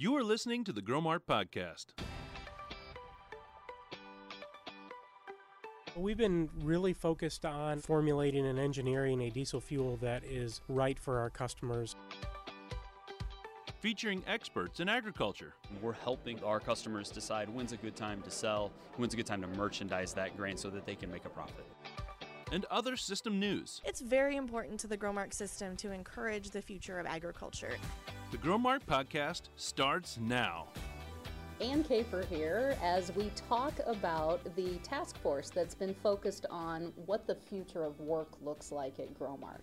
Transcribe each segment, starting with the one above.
You are listening to the Growmark Podcast. We've been really focused on formulating and engineering a diesel fuel that is right for our customers. Featuring experts in agriculture. We're helping our customers decide when's a good time to sell, when's a good time to merchandise that grain so that they can make a profit. And other system news. It's very important to the Growmark system to encourage the future of agriculture. The Growmark Podcast starts now. Ann Kafer here as we talk about the task force that's been focused on what the future of work looks like at Growmark.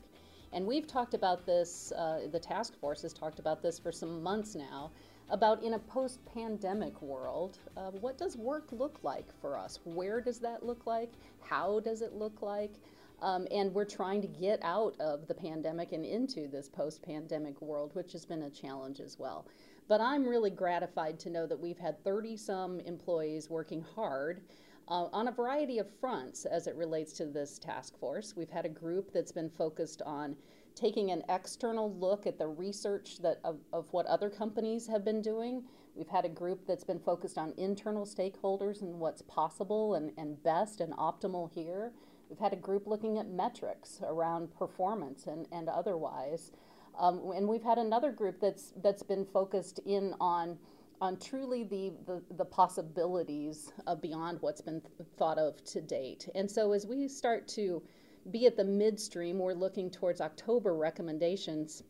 And we've talked about this, uh, the task force has talked about this for some months now, about in a post pandemic world, uh, what does work look like for us? Where does that look like? How does it look like? Um, and we're trying to get out of the pandemic and into this post pandemic world, which has been a challenge as well. But I'm really gratified to know that we've had 30 some employees working hard. Uh, on a variety of fronts as it relates to this task force. We've had a group that's been focused on taking an external look at the research that of, of what other companies have been doing. We've had a group that's been focused on internal stakeholders and what's possible and, and best and optimal here. We've had a group looking at metrics around performance and, and otherwise. Um, and we've had another group that's that's been focused in on on truly the, the, the possibilities beyond what's been th- thought of to date. And so as we start to be at the midstream, we're looking towards October recommendations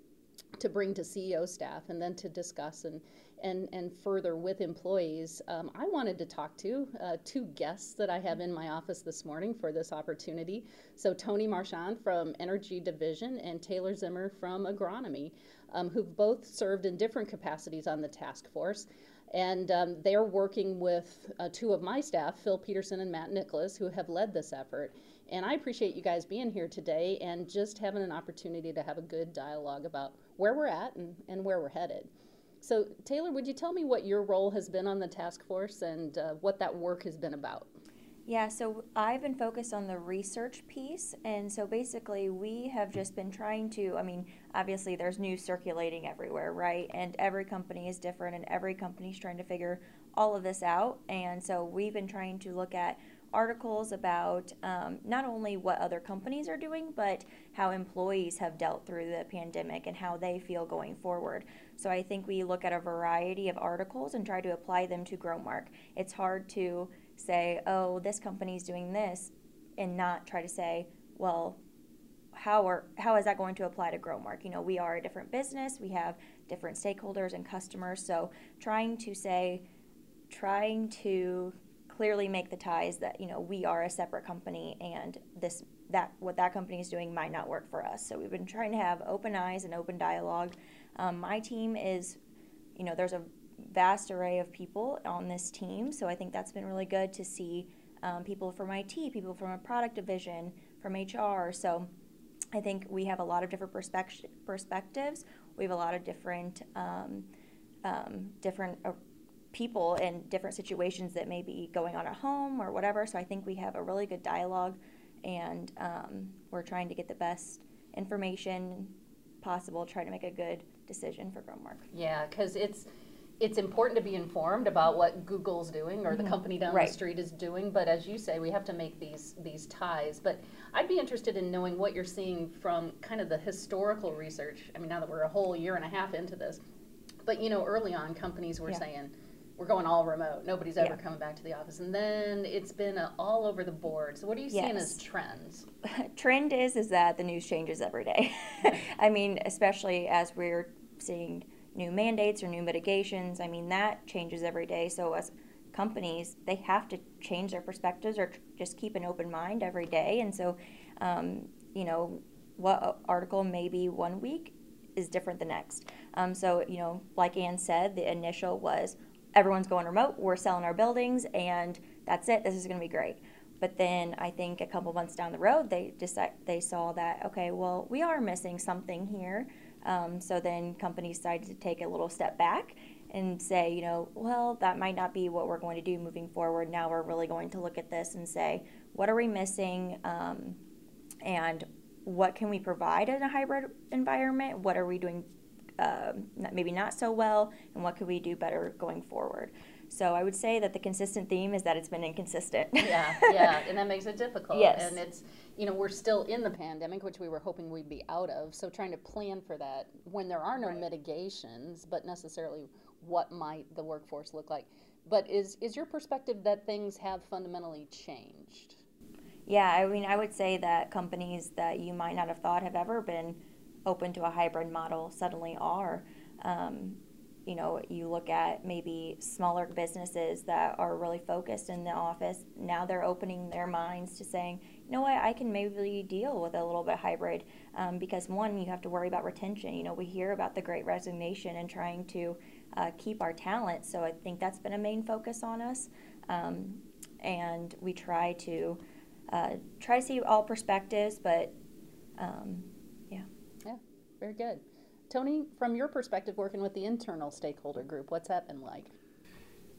to bring to CEO staff and then to discuss and, and, and further with employees. Um, I wanted to talk to uh, two guests that I have in my office this morning for this opportunity. So, Tony Marchand from Energy Division and Taylor Zimmer from Agronomy, um, who've both served in different capacities on the task force. And um, they're working with uh, two of my staff, Phil Peterson and Matt Nicholas, who have led this effort. And I appreciate you guys being here today and just having an opportunity to have a good dialogue about where we're at and, and where we're headed. So, Taylor, would you tell me what your role has been on the task force and uh, what that work has been about? Yeah, so I've been focused on the research piece. And so basically, we have just been trying to, I mean, obviously there's news circulating everywhere, right? And every company is different, and every company's trying to figure all of this out. And so we've been trying to look at articles about um, not only what other companies are doing, but how employees have dealt through the pandemic and how they feel going forward. So I think we look at a variety of articles and try to apply them to Growmark. It's hard to say, oh, this company's doing this, and not try to say, well, how are how is that going to apply to Growmark? You know, we are a different business, we have different stakeholders and customers, so trying to say, trying to clearly make the ties that you know we are a separate company and this that what that company is doing might not work for us. So we've been trying to have open eyes and open dialogue. Um, my team is, you know, there's a vast array of people on this team, so I think that's been really good to see um, people from IT, people from a product division, from HR. So I think we have a lot of different perspect- perspectives. We have a lot of different um, um different uh, people in different situations that may be going on at home or whatever. So I think we have a really good dialogue, and um, we're trying to get the best information possible, try to make a good decision for Growmark. Yeah, because it's it's important to be informed about what Google's doing or mm-hmm. the company down right. the street is doing. But as you say, we have to make these these ties. But I'd be interested in knowing what you're seeing from kind of the historical research. I mean, now that we're a whole year and a half into this, but you know, early on, companies were yeah. saying we're going all remote. Nobody's ever yeah. coming back to the office. And then it's been uh, all over the board. So what are you yes. seeing as trends? Trend is is that the news changes every day. I mean, especially as we're seeing new mandates or new mitigations. I mean, that changes every day. So as companies, they have to change their perspectives or just keep an open mind every day. And so, um, you know, what article may be one week is different the next. Um, so, you know, like Ann said, the initial was everyone's going remote, we're selling our buildings, and that's it. This is going to be great. But then I think a couple months down the road, they decide they saw that okay, well, we are missing something here. Um, so then companies decided to take a little step back and say, you know, well, that might not be what we're going to do moving forward. Now we're really going to look at this and say, what are we missing, um, and what can we provide in a hybrid environment? What are we doing um, maybe not so well, and what could we do better going forward. So I would say that the consistent theme is that it's been inconsistent. yeah, yeah, and that makes it difficult. Yes. And it's, you know, we're still in the pandemic, which we were hoping we'd be out of. So trying to plan for that when there are no Right. mitigations, but necessarily what might the workforce look like. But is is your perspective that things have fundamentally changed? Yeah, I mean, I would say that companies that you might not have thought have ever been open to a hybrid model suddenly are. Um, you know, you look at maybe smaller businesses that are really focused in the office. Now they're opening their minds to saying, you know what, I can maybe deal with a little bit hybrid um, because one, you have to worry about retention. You know, we hear about the great resignation and trying to uh, keep our talent. So I think that's been a main focus on us. Um, and we try to uh, try to see all perspectives, but um, very good. Tony, from your perspective, working with the internal stakeholder group, what's that been like?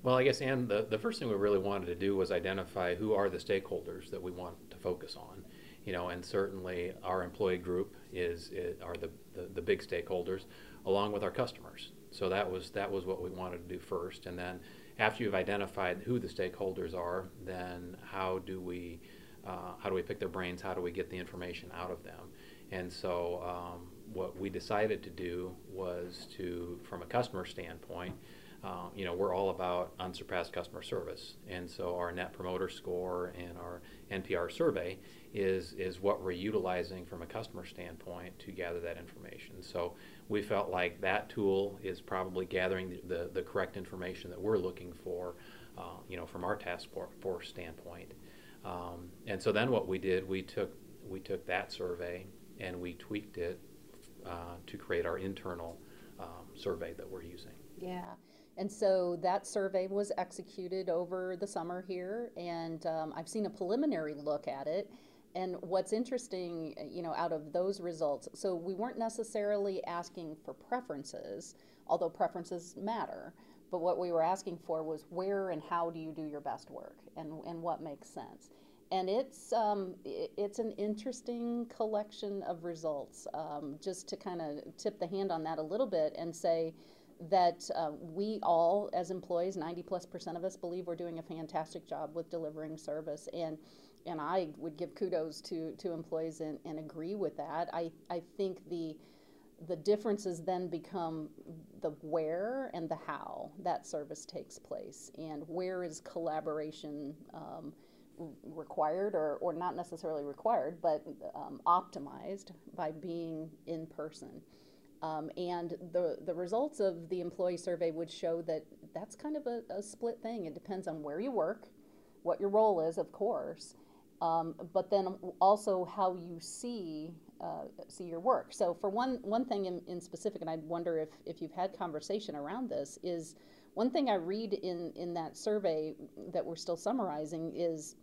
Well, I guess, Ann, the, the first thing we really wanted to do was identify who are the stakeholders that we want to focus on. You know, and certainly our employee group is, is are the, the, the big stakeholders, along with our customers. So that was that was what we wanted to do first, and then after you've identified who the stakeholders are, then how do we uh, how do we pick their brains? How do we get the information out of them? And so um, what we decided to do was to, from a customer standpoint, uh, you know, we're all about unsurpassed customer service, and so our Net Promoter Score and our NPR survey is is what we're utilizing from a customer standpoint to gather that information. So we felt like that tool is probably gathering the, the, the correct information that we're looking for, uh, you know, from our task force standpoint. Um, and so then what we did, we took we took that survey and we tweaked it uh, to create our internal um, survey that we're using. Yeah. And so that survey was executed over the summer here, and um, I've seen a preliminary look at it. And what's interesting, you know, out of those results, so we weren't necessarily asking for preferences, although preferences matter. But what we were asking for was where and how do you do your best work, and and what makes sense. And it's um, it's an interesting collection of results. Um, just to kind of tip the hand on that a little bit and say that uh, we all, as employees, 90 plus percent of us believe we're doing a fantastic job with delivering service. And and I would give kudos to, to employees and, and agree with that. I, I think the the differences then become the where and the how that service takes place, and where is collaboration um, required or, or not necessarily required, but um, optimized by being in person. Um, and the, the results of the employee survey would show that that's kind of a, a split thing. It depends on where you work, what your role is, of course, um, but then also how you see uh, see your work. So for one one thing in, in specific, and I wonder if, if you've had conversation around this, is one thing I read in, in that survey that we're still summarizing is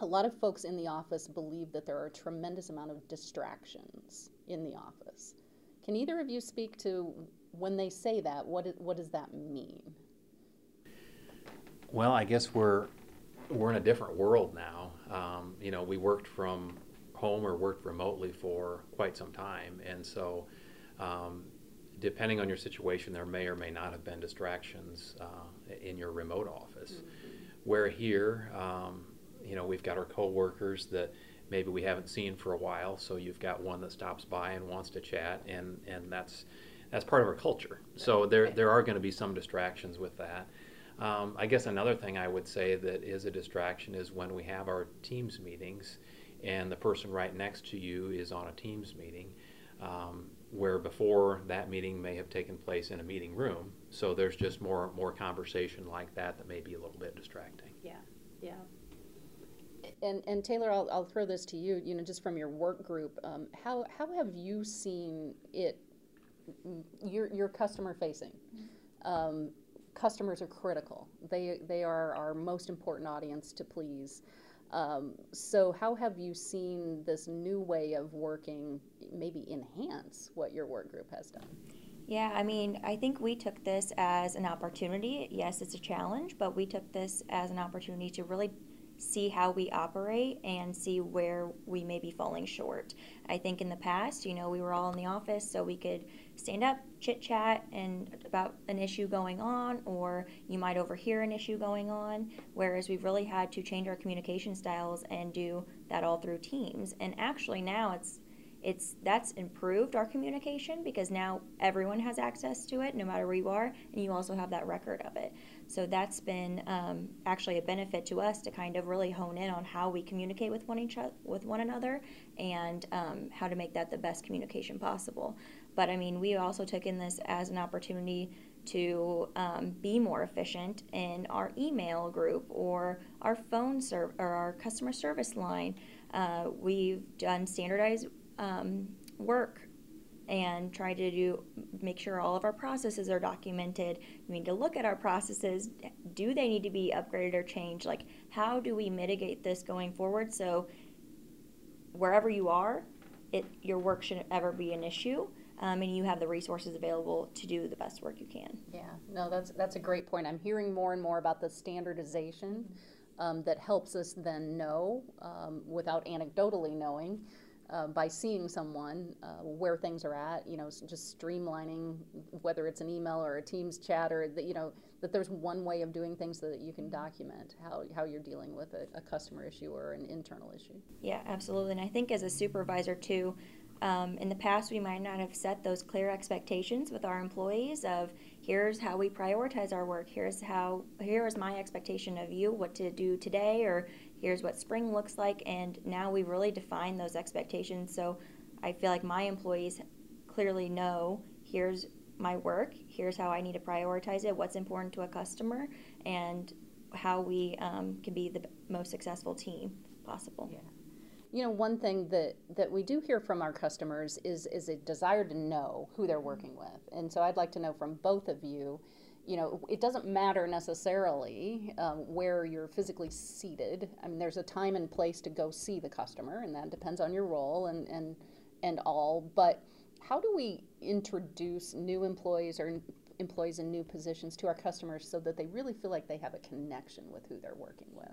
a lot of folks in the office believe that there are a tremendous amount of distractions in the office. Can either of you speak to when they say that, what, what does that mean? Well, I guess we're we're in a different world now. Um, you know, we worked from home or worked remotely for quite some time, and so um, depending on your situation, there may or may not have been distractions uh, in your remote office. Where here, um, you know, we've got our coworkers that maybe we haven't seen for a while, so you've got one that stops by and wants to chat, and and that's that's part of our culture. So there there are going to be some distractions with that. Um, I guess another thing I would say that is a distraction is when we have our Teams meetings and the person right next to you is on a Teams meeting, um, where before that meeting may have taken place in a meeting room. So there's just more more conversation like that that may be a little bit distracting. Yeah, yeah. And, and Taylor, I'll, I'll throw this to you, you know, just from your work group, um, how, how have you seen it, your, your customer facing? Um, customers are critical. They, they are our most important audience to please. Um, so how have you seen this new way of working maybe enhance what your work group has done? Yeah, I mean, I think we took this as an opportunity. Yes, it's a challenge, but we took this as an opportunity to really see how we operate and see where we may be falling short. I think in the past, you know, we were all in the office, so we could stand up, chit chat, and about an issue going on, or you might overhear an issue going on. Whereas we've really had to change our communication styles and do that all through Teams. And actually, now it's it's that's improved our communication because now everyone has access to it no matter where you are and you also have that record of it so that's been um, actually a benefit to us to kind of really hone in on how we communicate with one each with one another and um, how to make that the best communication possible. But i mean we also took in this as an opportunity to um, be more efficient in our email group or our phone serv- or our customer service line. Uh, we've done standardized um, work and try to do make sure all of our processes are documented. We need to look at our processes. Do they need to be upgraded or changed? Like how do we mitigate this going forward? So wherever you are it your work shouldn't ever be an issue um, and you have the resources available to do the best work you can. Yeah. No that's that's a great point. I'm hearing more and more about the standardization um, that helps us then know um, without anecdotally knowing uh, by seeing someone uh, where things are at, you know, just streamlining whether it's an email or a Teams chat or that, you know, that there's one way of doing things so that you can document how, how you're dealing with a, a customer issue or an internal issue. Yeah, absolutely. And I think as a supervisor too, um, in the past, we might not have set those clear expectations with our employees of here's how we prioritize our work. Here's how here is my expectation of you, what to do today, or here's what spring looks like. And now we really define those expectations. So I feel like my employees clearly know here's my work, here's how I need to prioritize it, what's important to a customer, and how we um, can be the most successful team possible. Yeah. You know, one thing that, that we do hear from our customers is, is a desire to know who they're working with. And so I'd like to know from both of you, you know, it doesn't matter necessarily um, where you're physically seated. I mean, there's a time and place to go see the customer, and that depends on your role and, and, and all. But how do we introduce new employees or employees in new positions to our customers so that they really feel like they have a connection with who they're working with?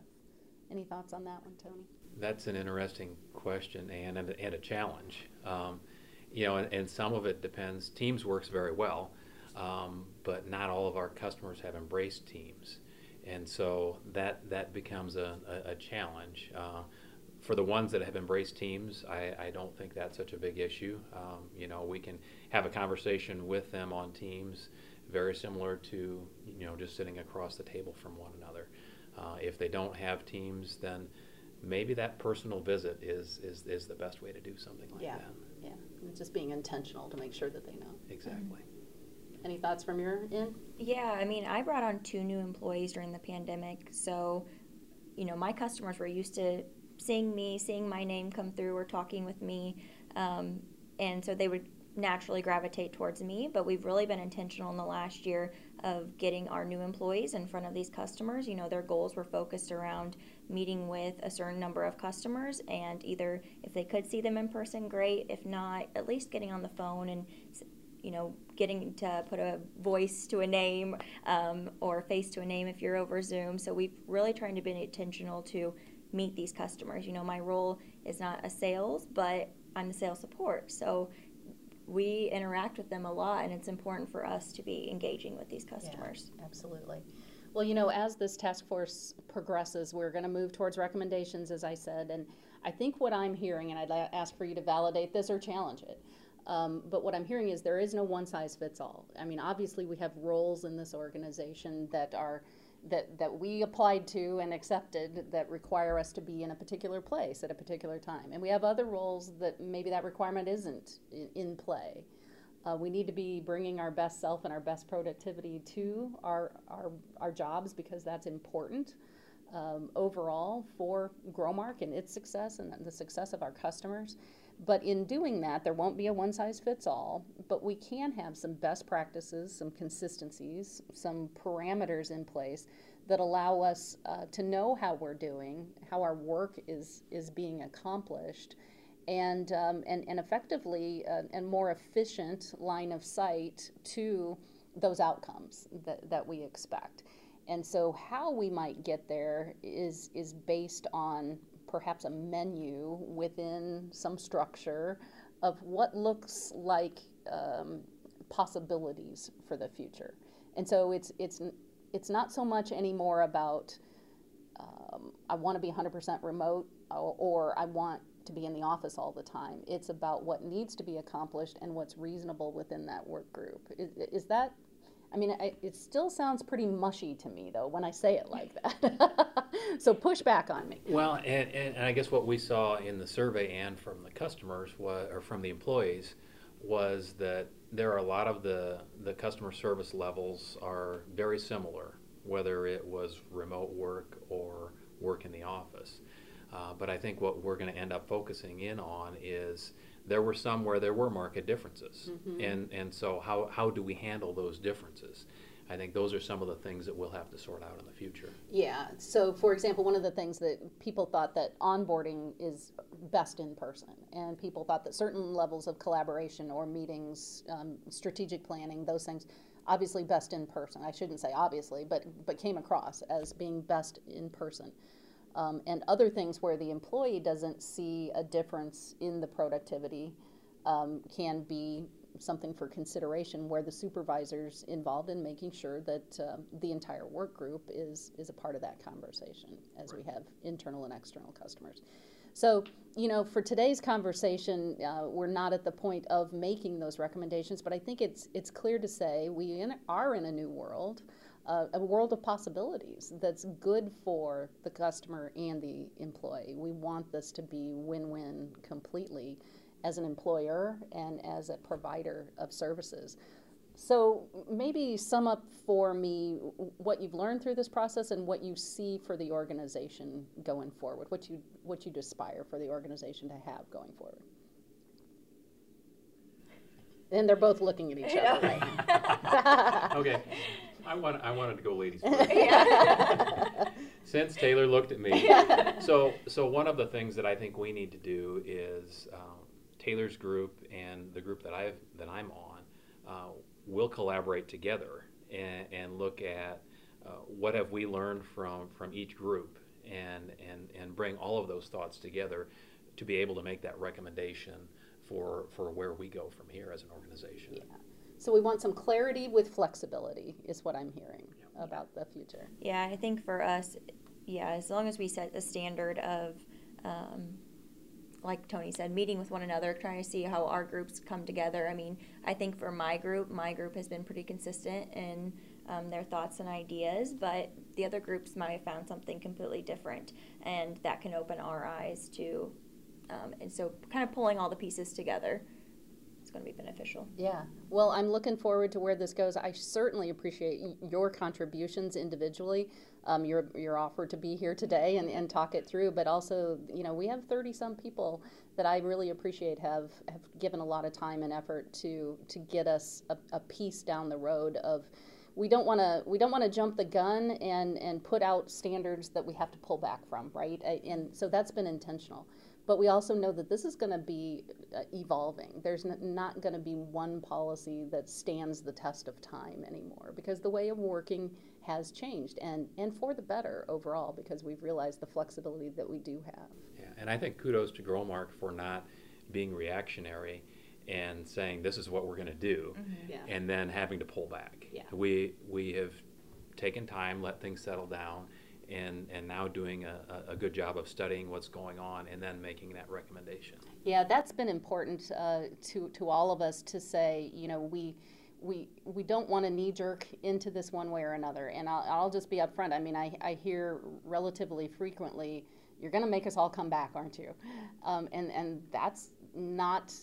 Any thoughts on that one, Tony? That's an interesting question and, and, a challenge. Um, you know, and, and, some of it depends. Teams works very well, um, but not all of our customers have embraced Teams, and so that that becomes a, a, a challenge. Uh, for the ones that have embraced Teams, I, I don't think that's such a big issue. Um, you know, we can have a conversation with them on Teams, very similar to you know just sitting across the table from one another. Uh, if they don't have Teams, then maybe that personal visit is, is, is the best way to do something like yeah. that. Yeah, it's just being intentional to make sure that they know. Exactly. Mm-hmm. Any thoughts from your end? Yeah, I mean, I brought on two new employees during the pandemic, so you know, my customers were used to seeing me, seeing my name come through, or talking with me, um, and so they would naturally gravitate towards me. But we've really been intentional in the last year of getting our new employees in front of these customers. You know, their goals were focused around meeting with a certain number of customers, and either if they could see them in person, great. If not, at least getting on the phone and you know, getting to put a voice to a name um, or a face to a name if you're over Zoom. So we've really trying to be intentional to meet these customers. You know, my role is not a sales, but I'm the sales support. So we interact with them a lot, and it's important for us to be engaging with these customers. Yeah, absolutely. Well, you know, as this task force progresses, we're going to move towards recommendations, as I said, and I think what I'm hearing, and I'd ask for you to validate this or challenge it. Um, but what I'm hearing is there is no one size fits all. I mean, obviously, we have roles in this organization that are that, that we applied to and accepted that require us to be in a particular place at a particular time. And we have other roles that maybe that requirement isn't in, in play. Uh, we need to be bringing our best self and our best productivity to our, our, our jobs because that's important um, overall for Growmark and its success and the success of our customers. But in doing that, there won't be a one size fits all, but we can have some best practices, some consistencies, some parameters in place that allow us uh, to know how we're doing, how our work is, is being accomplished, and, um, and, and effectively uh, and more efficient line of sight to those outcomes that, that we expect. And so, how we might get there is, is based on perhaps a menu within some structure of what looks like um, possibilities for the future. And so it's it's it's not so much anymore about um, I want to be 100% remote or, or I want to be in the office all the time. It's about what needs to be accomplished and what's reasonable within that work group. Is, is that I mean, I, it still sounds pretty mushy to me, though, when I say it like that. so push back on me. Well, and, and, and, I guess what we saw in the survey and from the customers was, or from the employees was that there are a lot of the, the customer service levels are very similar, whether it was remote work or work in the office. Uh, but I think what we're going to end up focusing in on is there were some where there were market differences. Mm-hmm. And, and so, how, how do we handle those differences? I think those are some of the things that we'll have to sort out in the future. Yeah. So, for example, one of the things that people thought that onboarding is best in person, and people thought that certain levels of collaboration or meetings, um, strategic planning, those things, obviously best in person. I shouldn't say obviously, but but came across as being best in person um, and other things where the employee doesn't see a difference in the productivity um, can be something for consideration where the supervisor's involved in making sure that uh, the entire work group is is a part of that conversation as right. we have internal and external customers. So, you know, for today's conversation, uh, we're not at the point of making those recommendations, but I think it's it's clear to say we in, are in a new world uh, a world of possibilities that's good for the customer and the employee. We want this to be win win completely as an employer and as a provider of services. So, maybe sum up for me what you've learned through this process and what you see for the organization going forward, what you what you'd aspire for the organization to have going forward. And they're both looking at each other right okay. I want I wanted to go ladies first. Since Taylor looked at me, so so one of the things that I think we need to do is um, Taylor's group and the group that I that I'm on uh, will collaborate together and, and look at uh, what have we learned from from each group and and and bring all of those thoughts together to be able to make that recommendation for for where we go from here as an organization. Yeah. So we want some clarity with flexibility, is what I'm hearing about the future. Yeah, I think for us, yeah, as long as we set a standard of, um, like Tony said, meeting with one another, trying to see how our groups come together. I mean, I think for my group, my group has been pretty consistent in um, their thoughts and ideas, but the other groups might have found something completely different, and that can open our eyes to. Um, and so, kind of pulling all the pieces together going to be beneficial. Yeah. Well, I'm looking forward to where this goes. I certainly appreciate your contributions individually. Um, your your offer to be here today and, and talk it through, but also, you know, we have 30 some people that I really appreciate have, have given a lot of time and effort to to get us a, a piece down the road of we don't want to we don't want to jump the gun and and put out standards that we have to pull back from right and so that's been intentional but we also know that this is going to be uh, evolving. There's not going to be one policy that stands the test of time anymore because the way of working has changed and, and for the better overall because we've realized the flexibility that we do have. Yeah, and I think kudos to Growmark for not being reactionary and saying this is what we're going to do mm-hmm. yeah. and then having to pull back. Yeah. We, we have taken time, let things settle down and, and now doing a, a good job of studying what's going on and then making that recommendation. Yeah, that's been important uh, to, to all of us to say, you know, we, we, we don't want to knee jerk into this one way or another. And I'll, I'll just be upfront. I mean, I, I hear relatively frequently, you're going to make us all come back, aren't you? Um, and, and that's not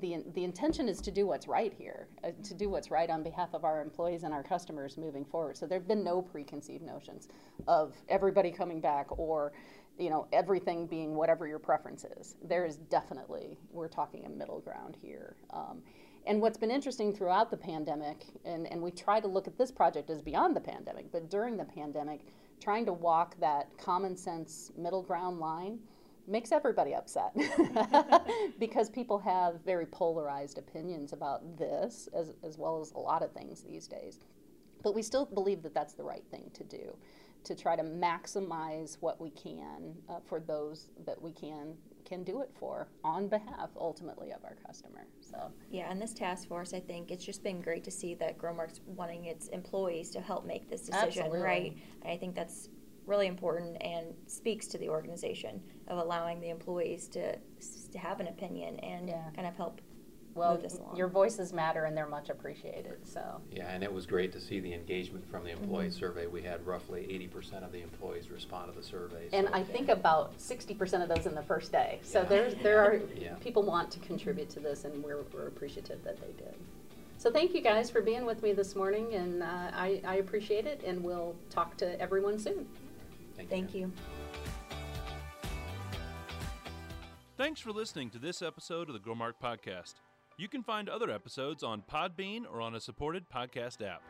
the the intention is to do what's right here, uh, to do what's right on behalf of our employees and our customers moving forward. So there've been no preconceived notions of everybody coming back or you know everything being whatever your preference is. There is definitely we're talking a middle ground here. Um, and what's been interesting throughout the pandemic, and, and we try to look at this project as beyond the pandemic, but during the pandemic, trying to walk that common sense middle ground line makes everybody upset because people have very polarized opinions about this as, as well as a lot of things these days. But we still believe that that's the right thing to do to try to maximize what we can uh, for those that we can can do it for on behalf ultimately of our customer. So Yeah, and this task force, I think it's just been great to see that Growmark's wanting its employees to help make this decision, Absolutely. right? And I think that's really important and speaks to the organization of allowing the employees to, to have an opinion and Yeah. kind of help well, move this along. your voices matter and they're much appreciated. So Yeah, and it was great to see the engagement from the employee survey. We had roughly eighty percent of the employees respond to the survey. And so- I think about sixty percent of those in the first day. So Yeah. there's there are Yeah. people want to contribute to this, and we're, we're appreciative that they did. So thank you guys for being with me this morning, and uh, I, I appreciate it. And we'll talk to everyone soon. Thank you. Thanks for listening to this episode of the Growmark Podcast. You can find other episodes on Podbean or on a supported podcast app.